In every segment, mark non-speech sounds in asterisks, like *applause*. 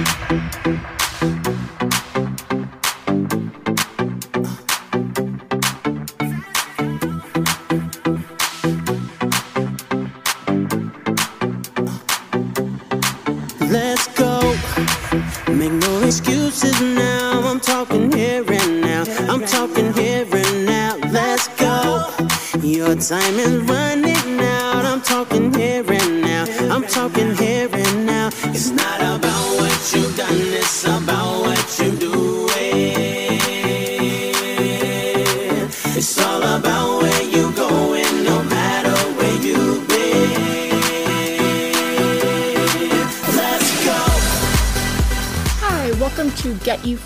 Let's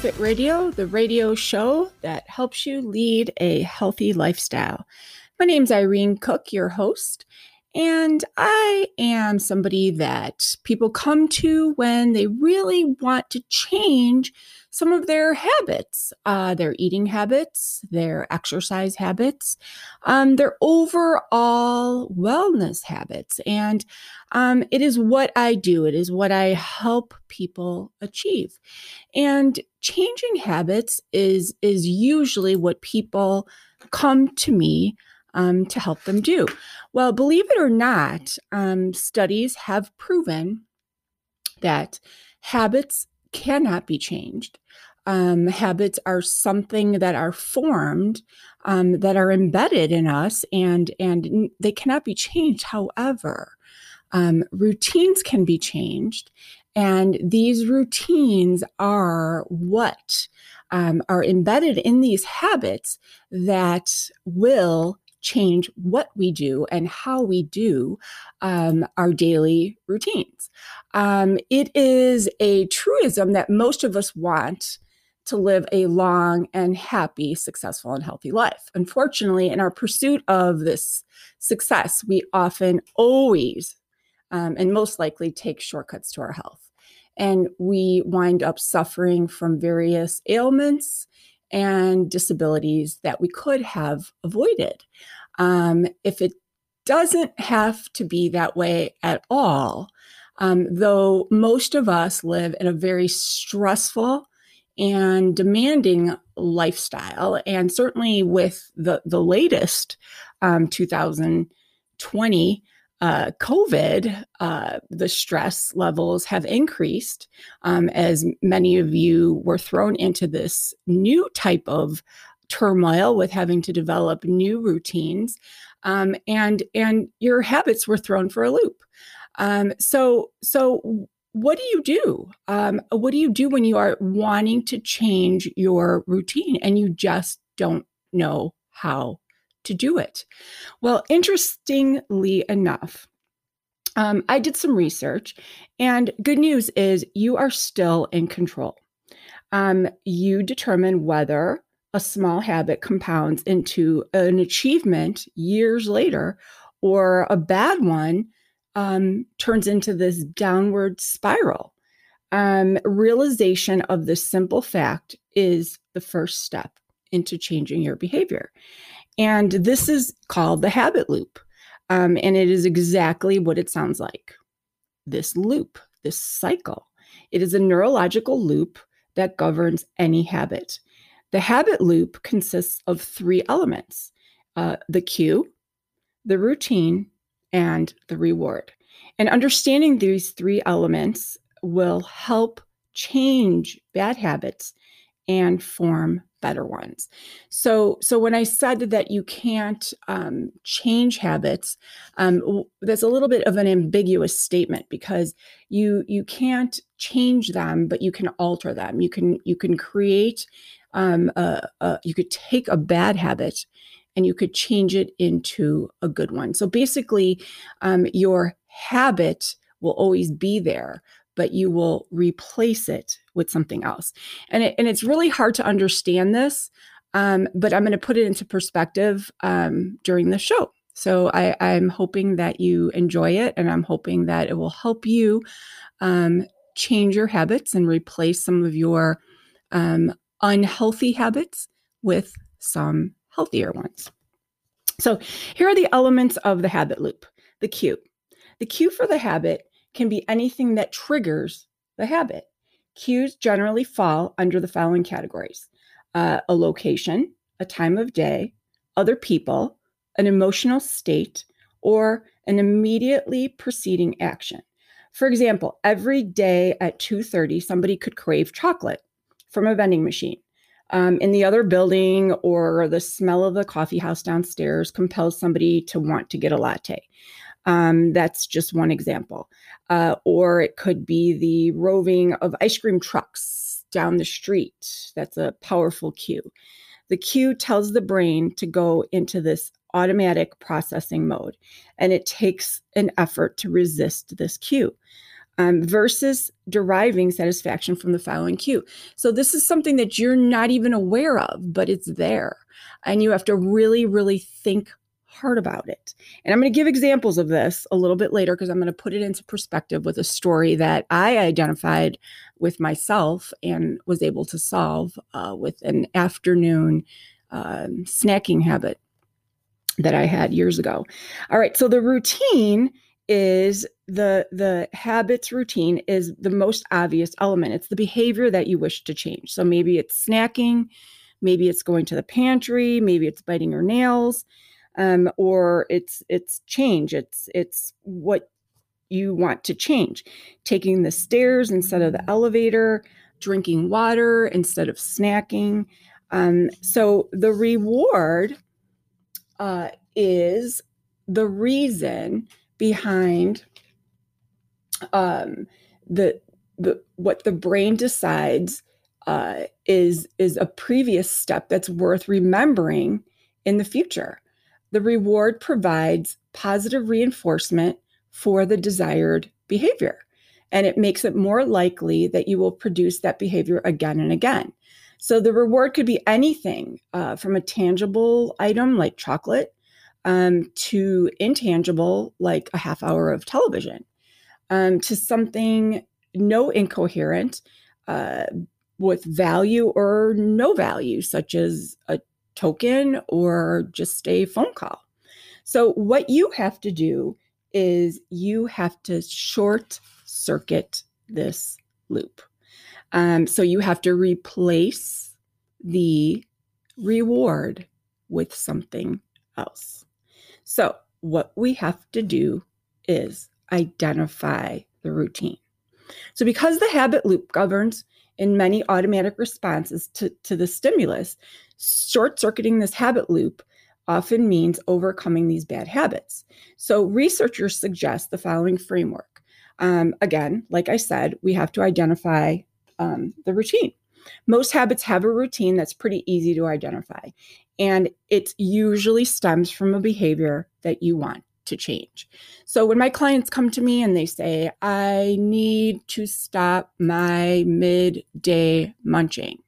Fit Radio, the radio show that helps you lead a healthy lifestyle. My name's Irene Kok, your host, and I am somebody that people come to when they really want to change some of their habits, uh, their eating habits, their exercise habits, um, their overall wellness habits. And um, it is what I do, it is what I help people achieve. And changing habits is, is usually what people come to me um, to help them do. Well, believe it or not, um, studies have proven that habits cannot be changed. Um, habits are something that are formed, um, that are embedded in us, and and they cannot be changed. However, um, routines can be changed, and these routines are what um, are embedded in these habits that will change what we do and how we do um, our daily routines. Um, it is a truism that most of us want to live a long and happy, successful, and healthy life. Unfortunately, in our pursuit of this success, we often always um, and most likely take shortcuts to our health. And we wind up suffering from various ailments and disabilities that we could have avoided. Um, if it doesn't have to be that way at all, um, though most of us live in a very stressful and demanding lifestyle, and certainly with the the latest um, 2020 uh, COVID, uh, the stress levels have increased um, as many of you were thrown into this new type of turmoil with having to develop new routines, um, and and your habits were thrown for a loop. Um, so so what do you do? Um, what do you do when you are wanting to change your routine and you just don't know how to do it? Well, interestingly enough, um, I did some research, and good news is you are still in control. Um, you determine whether a small habit compounds into an achievement years later, or a bad one um, turns into this downward spiral. Um, realization of this simple fact is the first step into changing your behavior. And this is called the habit loop. Um, and it is exactly what it sounds like this loop, this cycle. It is a neurological loop that governs any habit. The habit loop consists of three elements uh, the cue, the routine, and the reward. And understanding these three elements will help change bad habits and form better ones. So, so when I said that you can't um, change habits, um, that's a little bit of an ambiguous statement because you you can't change them, but you can alter them. You can you can create. Um, a, a, you could take a bad habit and you could change it into a good one. So basically, um, your habit will always be there, but you will replace it with something else. And, it, and it's really hard to understand this, um, but I'm going to put it into perspective um, during the show. So I, I'm hoping that you enjoy it, and I'm hoping that it will help you um, change your habits and replace some of your um, unhealthy habits with some healthier ones. So here are the elements of the habit loop the cue. The cue for the habit can be anything that triggers the habit. Cues generally fall under the following categories uh, a location, a time of day, other people, an emotional state, or an immediately preceding action. For example, every day at 2:30 somebody could crave chocolate from a vending machine. Um, in the other building or the smell of the coffee house downstairs compels somebody to want to get a latte. Um, that's just one example. Uh, or it could be the roving of ice cream trucks down the street. That's a powerful cue. The cue tells the brain to go into this automatic processing mode, and it takes an effort to resist this cue. Um, versus deriving satisfaction from the following cue. So, this is something that you're not even aware of, but it's there. And you have to really, really think hard about it. And I'm going to give examples of this a little bit later because I'm going to put it into perspective with a story that I identified with myself and was able to solve uh, with an afternoon um, snacking habit that I had years ago. All right, so the routine is the the habits routine is the most obvious element. It's the behavior that you wish to change. So maybe it's snacking, maybe it's going to the pantry, maybe it's biting your nails um, or it's it's change. It's it's what you want to change. Taking the stairs instead of the elevator, drinking water instead of snacking. Um, so the reward uh, is the reason behind um, the the what the brain decides uh, is is a previous step that's worth remembering in the future. The reward provides positive reinforcement for the desired behavior, and it makes it more likely that you will produce that behavior again and again. So the reward could be anything uh, from a tangible item like chocolate um, to intangible like a half hour of television um, to something no incoherent uh, with value or no value, such as a token or just a phone call. So, what you have to do is you have to short circuit this loop. Um, so, you have to replace the reward with something else. So, what we have to do is identify the routine. So, because the habit loop governs in many automatic responses to, to the stimulus, short circuiting this habit loop often means overcoming these bad habits. So, researchers suggest the following framework. Um, again, like I said, we have to identify um, the routine. Most habits have a routine that's pretty easy to identify, and it usually stems from a behavior that you want to change. So when my clients come to me and they say, I need to stop my midday munching,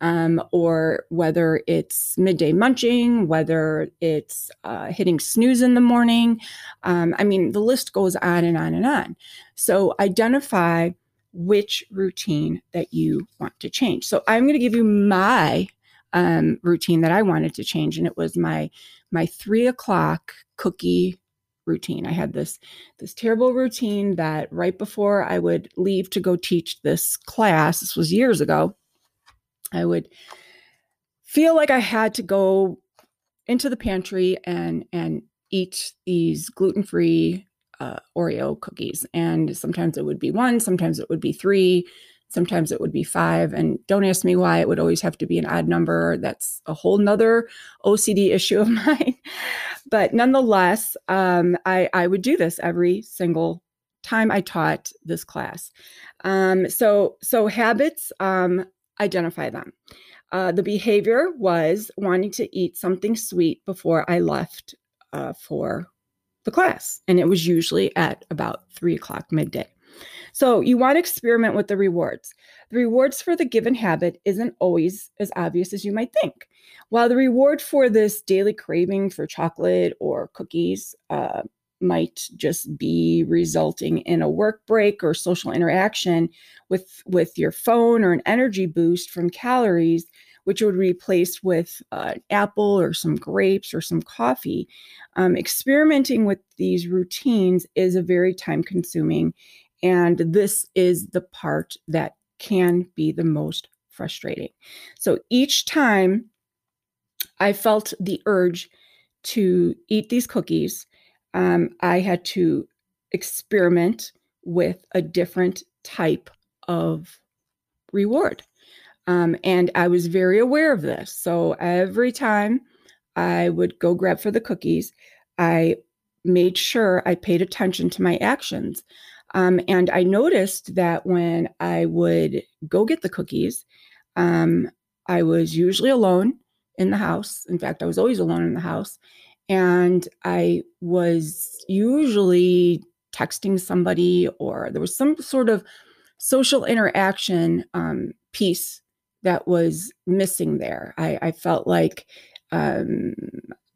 um, or whether it's midday munching, whether it's uh, hitting snooze in the morning. Um, I mean, the list goes on and on and on. So identify which routine that you want to change. So I'm going to give you my um, routine that I wanted to change, and it was my my three o'clock cookie routine. I had this this terrible routine that right before I would leave to go teach this class, this was years ago, I would feel like I had to go into the pantry and and eat these gluten-free uh, Oreo cookies. And sometimes it would be one, sometimes it would be three, sometimes it would be five. And don't ask me why it would always have to be an odd number. That's a whole nother OCD issue of *laughs* mine. But nonetheless, um, I, I would do this every single time I taught this class. Um, so so habits, um, identify them. Uh, the behavior was wanting to eat something sweet before I left uh, for the class, and it was usually at about three o'clock midday. So you want to experiment with the rewards. The rewards for the given habit isn't always as obvious as you might think. While the reward for this daily craving for chocolate or cookies uh, might just be resulting in a work break or social interaction with with your phone or an energy boost from calories which would be replaced with uh, an apple or some grapes or some coffee um, experimenting with these routines is a very time consuming and this is the part that can be the most frustrating. So each time I felt the urge to eat these cookies, um, I had to experiment with a different type of reward. Um, and I was very aware of this. So every time I would go grab for the cookies, I made sure I paid attention to my actions. Um, and I noticed that when I would go get the cookies, um, I was usually alone in the house. In fact, I was always alone in the house. And I was usually texting somebody, or there was some sort of social interaction um, piece that was missing there. I, I felt like um,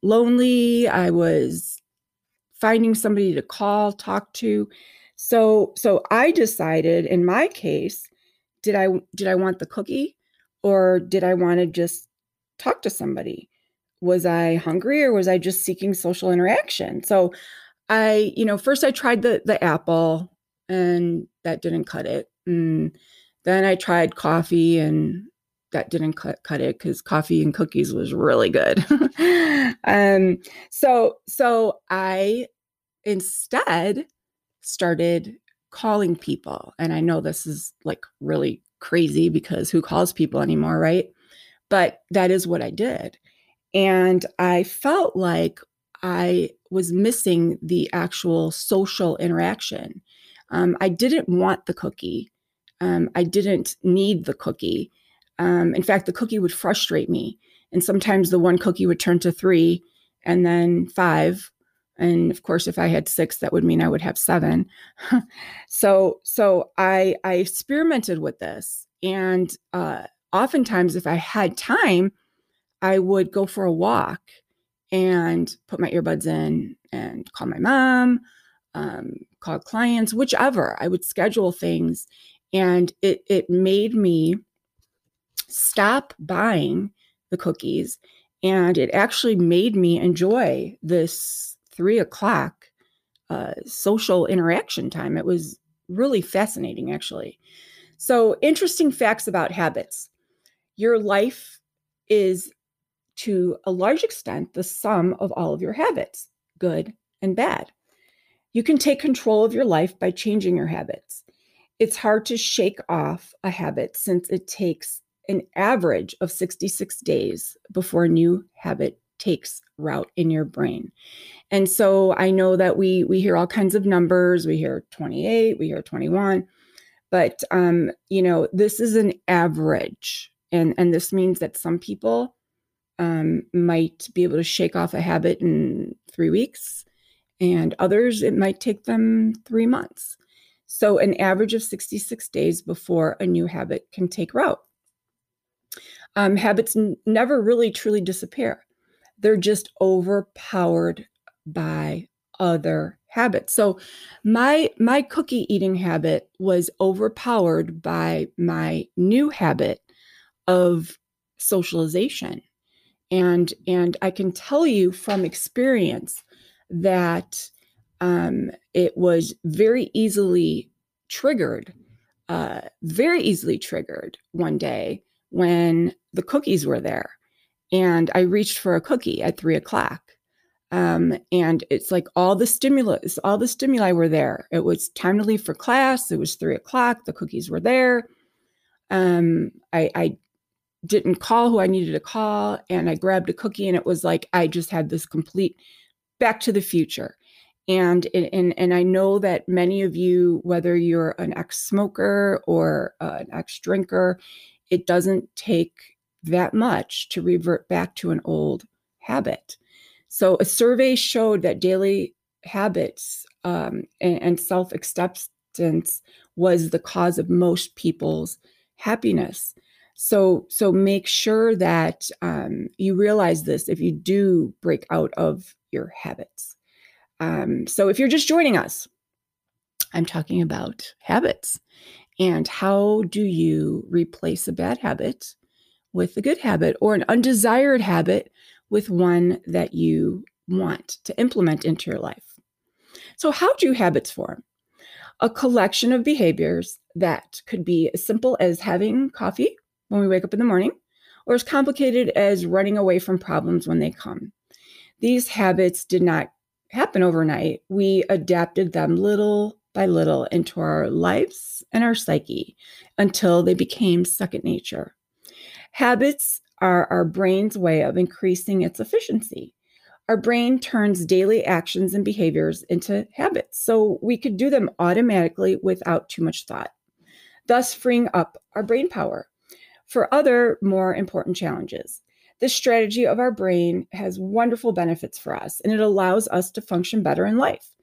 lonely. I was finding somebody to call, talk to. So so I decided in my case, did I did I want the cookie or did I want to just talk to somebody? Was I hungry or was I just seeking social interaction? So I, you know, first I tried the the apple and that didn't cut it. And then I tried coffee and that didn't cut, cut it because coffee and cookies was really good. *laughs* um, so so I instead started calling people, and I know this is like really crazy because who calls people anymore, right? But that is what I did, and I felt like I was missing the actual social interaction. Um, I didn't want the cookie. Um, I didn't need the cookie. Um, in fact, the cookie would frustrate me. And sometimes the one cookie would turn to three and then five. And of course, if I had six, that would mean I would have seven. *laughs* so, so I, I experimented with this. And uh, oftentimes, if I had time, I would go for a walk and put my earbuds in and call my mom, um, call clients, whichever. I would schedule things. And it, it made me stop buying the cookies. And it actually made me enjoy this three o'clock uh, social interaction time. It was really fascinating, actually. So, interesting facts about habits. Your life is to a large extent the sum of all of your habits, good and bad. You can take control of your life by changing your habits. It's hard to shake off a habit since it takes an average of 66 days before a new habit takes root in your brain. And so I know that we we hear all kinds of numbers. We hear 28, we hear 21, but um, you know, this is an average. And and this means that some people um, might be able to shake off a habit in 3 weeks and others it might take them 3 months. So an average of 66 days before a new habit can take root um, habits n- never really truly disappear. They're just overpowered by other habits. So my my cookie eating habit was overpowered by my new habit of socialization. And and I can tell you from experience that um, it was very easily triggered, uh, very easily triggered one day when the cookies were there. And I reached for a cookie at three o'clock. Um, and it's like all the stimulus, all the stimuli were there. It was time to leave for class. It was three o'clock. The cookies were there. Um, I, I didn't call who I needed to call, and I grabbed a cookie, and it was like I just had this complete back to the future. And and and I know that many of you, whether you're an ex-smoker or uh, an ex-drinker, it doesn't take that much to revert back to an old habit. So, a survey showed that daily habits um, and, and self acceptance was the cause of most people's happiness. So, so make sure that um, you realize this if you do break out of your habits. Um, so, if you're just joining us, I'm talking about habits and how do you replace a bad habit with a good habit or an undesired habit with one that you want to implement into your life. So, how do habits form? a collection of behaviors that could be as simple as having coffee when we wake up in the morning or as complicated as running away from problems when they come. These habits did not happen overnight. We adapted them little by little into our lives and our psyche until they became second nature. Habits are our brain's way of increasing its efficiency. Our brain turns daily actions and behaviors into habits, so we could do them automatically without too much thought, thus freeing up our brain power for other more important challenges. This strategy of our brain has wonderful benefits for us and it allows us to function better in life.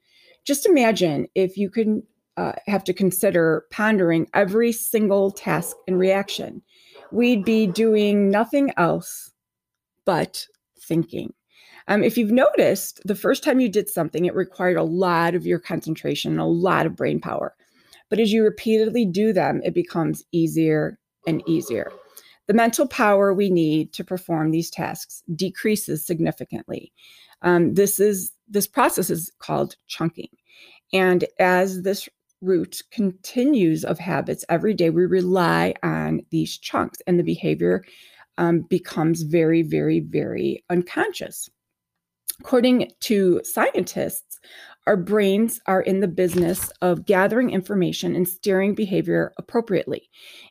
Just imagine if you could uh, have to consider pondering every single task and reaction. We'd be doing nothing else but thinking. Um, if you've noticed, the first time you did something, it required a lot of your concentration, and a lot of brain power. But as you repeatedly do them, it becomes easier and easier. The mental power we need to perform these tasks decreases significantly. Um, this is this process is called chunking, and as this root continues of habits every day, we rely on these chunks, and the behavior um, becomes very, very, very unconscious. According to scientists, our brains are in the business of gathering information and steering behavior appropriately.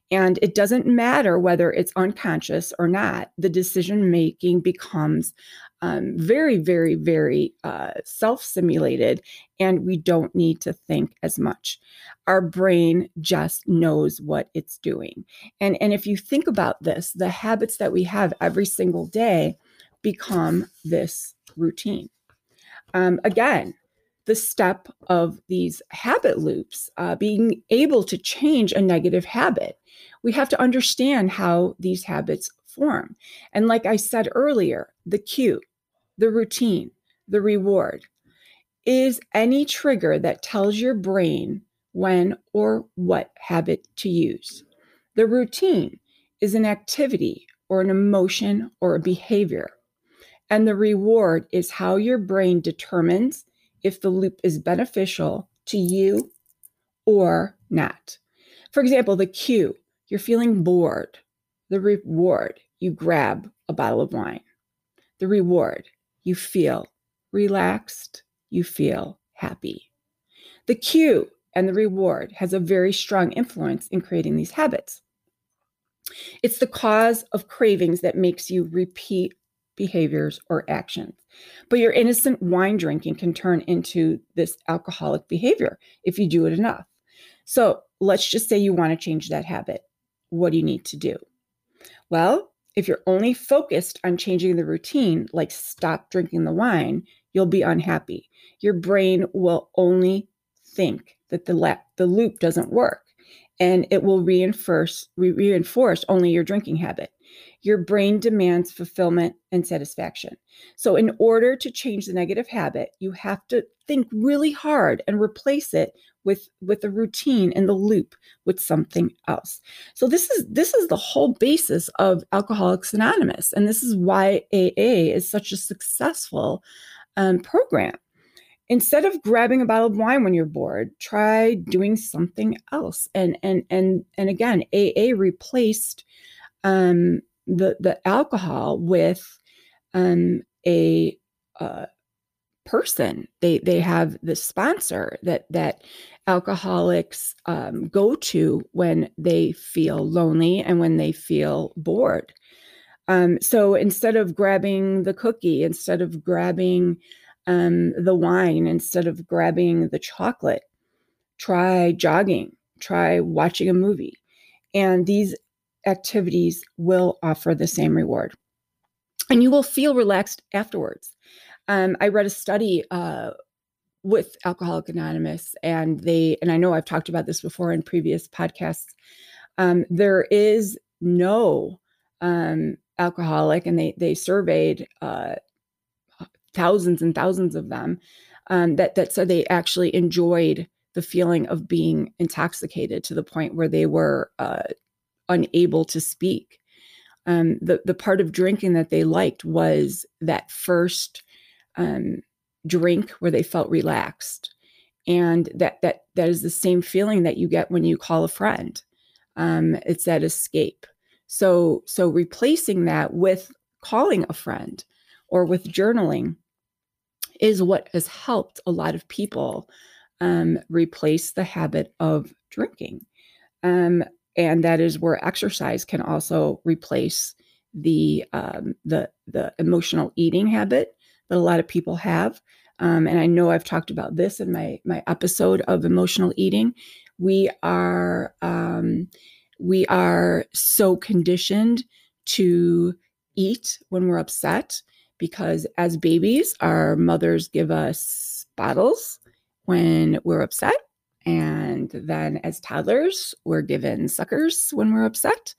And it doesn't matter whether it's unconscious or not, the decision making becomes um, very, very, very uh, self simulated, and we don't need to think as much. Our brain just knows what it's doing. And, and if you think about this, the habits that we have every single day become this routine. Um, again, the step of these habit loops, uh, being able to change a negative habit. We have to understand how these habits form. And like I said earlier, the cue, the routine, the reward is any trigger that tells your brain when or what habit to use. The routine is an activity or an emotion or a behavior. And the reward is how your brain determines if the loop is beneficial to you or not. For example, the cue, you're feeling bored. The reward, you grab a bottle of wine. The reward, you feel relaxed, you feel happy. The cue and the reward has a very strong influence in creating these habits. It's the cause of cravings that makes you repeat behaviors or actions. But your innocent wine drinking can turn into this alcoholic behavior if you do it enough. So let's just say you want to change that habit. What do you need to do? Well, if you're only focused on changing the routine, like stop drinking the wine, you'll be unhappy. Your brain will only think that the, la- the loop doesn't work and it will reinforce re- reinforce only your drinking habit your brain demands fulfillment and satisfaction. So, in order to change the negative habit, you have to think really hard and replace it with with the routine and the loop with something else. So this is this is the whole basis of Alcoholics Anonymous, and this is why AA is such a successful um, program. Instead of grabbing a bottle of wine when you're bored, try doing something else. And and and and again, AA replaced um, the the alcohol with um, a uh, person. They they have the sponsor that that alcoholics um, go to when they feel lonely and when they feel bored. Um, so instead of grabbing the cookie, instead of grabbing um, the wine, instead of grabbing the chocolate, try jogging, try watching a movie. And these activities will offer the same reward. And you will feel relaxed afterwards. Um, I read a study uh, with Alcoholic Anonymous, and they, and I know I've talked about this before in previous podcasts. Um, there is no um, alcoholic, and they they surveyed uh, thousands and thousands of them um, that that said they actually enjoyed the feeling of being intoxicated to the point where they were uh, unable to speak. Um, the the part of drinking that they liked was that first um, drink where they felt relaxed, and that that that is the same feeling that you get when you call a friend um, it's that escape. So so replacing that with calling a friend or with journaling is what has helped a lot of people um, replace the habit of drinking. Um, and that is where exercise can also replace the um, the the emotional eating habit that a lot of people have um, and I know I've talked about this in my my episode of emotional eating. We are um, we are so conditioned to eat when we're upset because as babies, our mothers give us bottles when we're upset. And then as toddlers, we're given suckers when we're upset.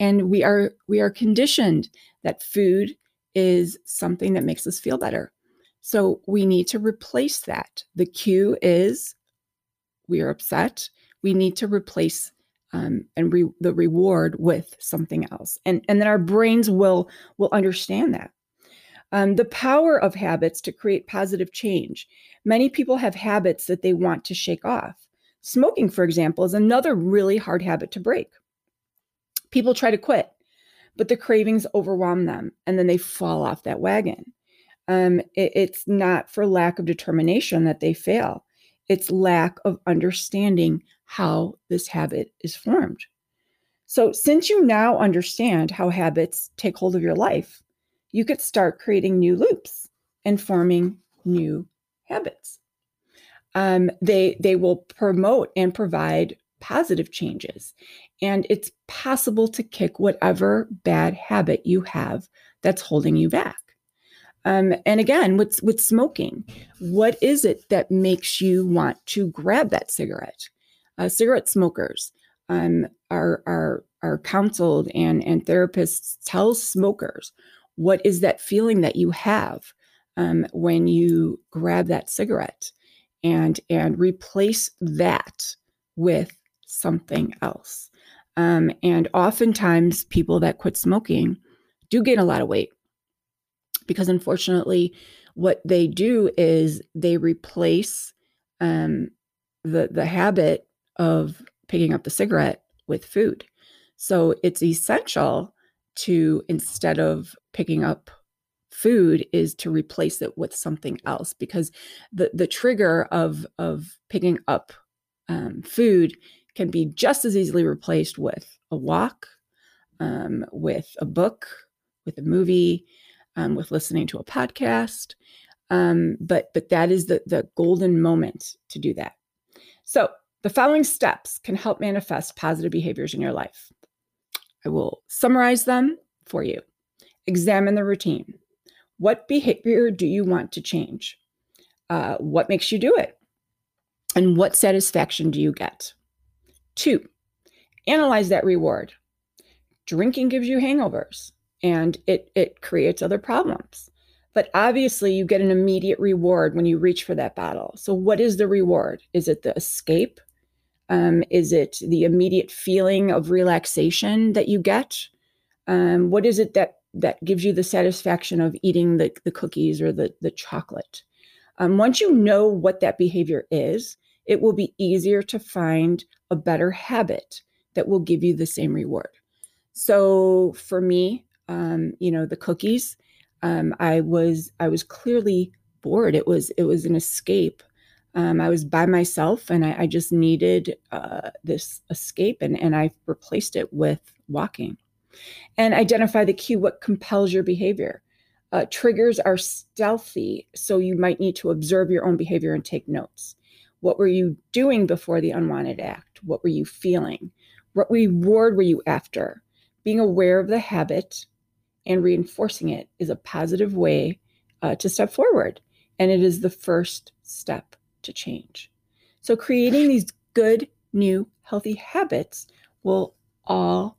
And we are we are conditioned that food is something that makes us feel better. So we need to replace that. The cue is we are upset. We need to replace um, and re- the reward with something else, and and then our brains will will understand that. Um, the power of habits to create positive change. Many people have habits that they want to shake off. Smoking, for example, is another really hard habit to break. People try to quit, but the cravings overwhelm them, and then they fall off that wagon um, it, it's not for lack of determination that they fail, it's lack of understanding how this habit is formed. So, since you now understand how habits take hold of your life, you could start creating new loops and forming new habits. Um, they they will promote and provide positive changes, and it's possible to kick whatever bad habit you have that's holding you back. Um, and again, with with smoking, what is it that makes you want to grab that cigarette? Uh, cigarette smokers um, are are are counseled and and therapists tell smokers what is that feeling that you have um, when you grab that cigarette and and replace that with something else. Um, and oftentimes, people that quit smoking do gain a lot of weight because unfortunately what they do is they replace um, the the habit of picking up the cigarette with food so it's essential to instead of picking up food is to replace it with something else because the the trigger of of picking up um, food can be just as easily replaced with a walk um, with a book with a movie um, with listening to a podcast. Um, but but that is the the golden moment to do that. So the following steps can help manifest positive behaviors in your life. I will summarize them for you. Examine the routine. What behavior do you want to change? Uh, what makes you do it? And what satisfaction do you get? Two, analyze that reward. Drinking gives you hangovers and it it creates other problems. But obviously you get an immediate reward when you reach for that bottle. So what is the reward? Is it the escape? Um, is it the immediate feeling of relaxation that you get? Um, what is it that that gives you the satisfaction of eating the, the cookies or the, the chocolate? Um, once you know what that behavior is it will be easier to find a better habit that will give you the same reward so for me um, you know, the cookies. Um, I was I was clearly bored. It was it was an escape. Um, I was by myself, and I, I just needed uh, this escape, and and I replaced it with walking. And identify the cue. What compels your behavior? Uh, triggers are stealthy, so you might need to observe your own behavior and take notes. What were you doing before the unwanted act? What were you feeling? What reward were you after? Being aware of the habit and reinforcing it is a positive way uh, to step forward. And it is the first step to change. So, creating these good, new, healthy habits will all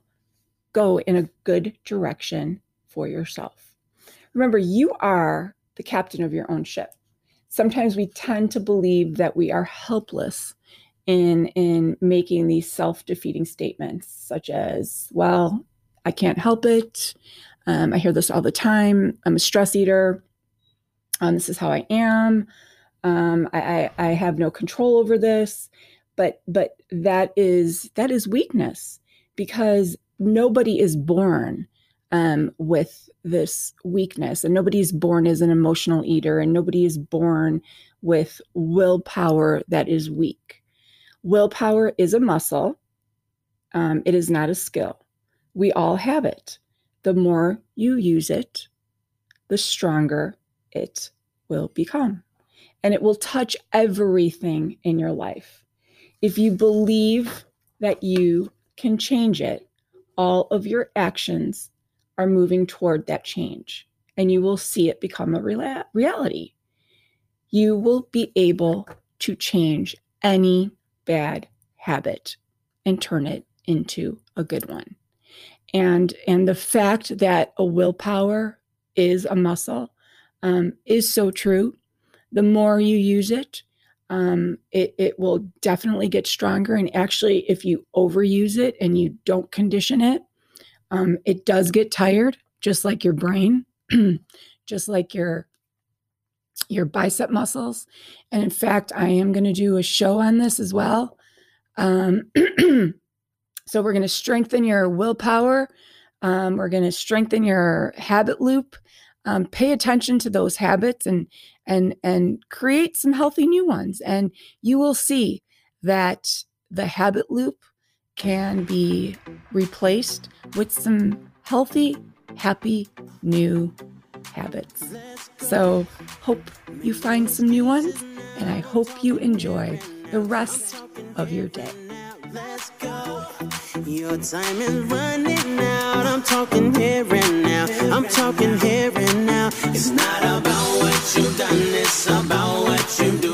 go in a good direction for yourself. Remember, you are the captain of your own ship. Sometimes we tend to believe that we are helpless in, in making these self defeating statements, such as, well, I can't help it. Um, I hear this all the time. I'm a stress eater. Um, this is how I am. Um, I, I, I have no control over this. But but that is that is weakness because nobody is born um, with this weakness, and nobody is born as an emotional eater, and nobody is born with willpower that is weak. Willpower is a muscle. Um, it is not a skill. We all have it. The more you use it, the stronger it will become. And it will touch everything in your life. If you believe that you can change it, all of your actions are moving toward that change, and you will see it become a reality. You will be able to change any bad habit and turn it into a good one. And and the fact that a willpower is a muscle um, is so true. The more you use it, um, it, it will definitely get stronger. And actually, if you overuse it and you don't condition it, um, it does get tired, just like your brain, *clears throat* just like your your bicep muscles. And in fact, I am going to do a show on this as well. Um, *clears throat* so we're going to strengthen your willpower. Um, we're going to strengthen your habit loop. Um, pay attention to those habits and and and create some healthy new ones and you will see that the habit loop can be replaced with some healthy, happy new habits. So, hope you find some new ones, and I hope you enjoy the rest of your day. Your time is running out. I'm talking here and now. I'm talking here and now. It's not about what you've done, it's about what you do.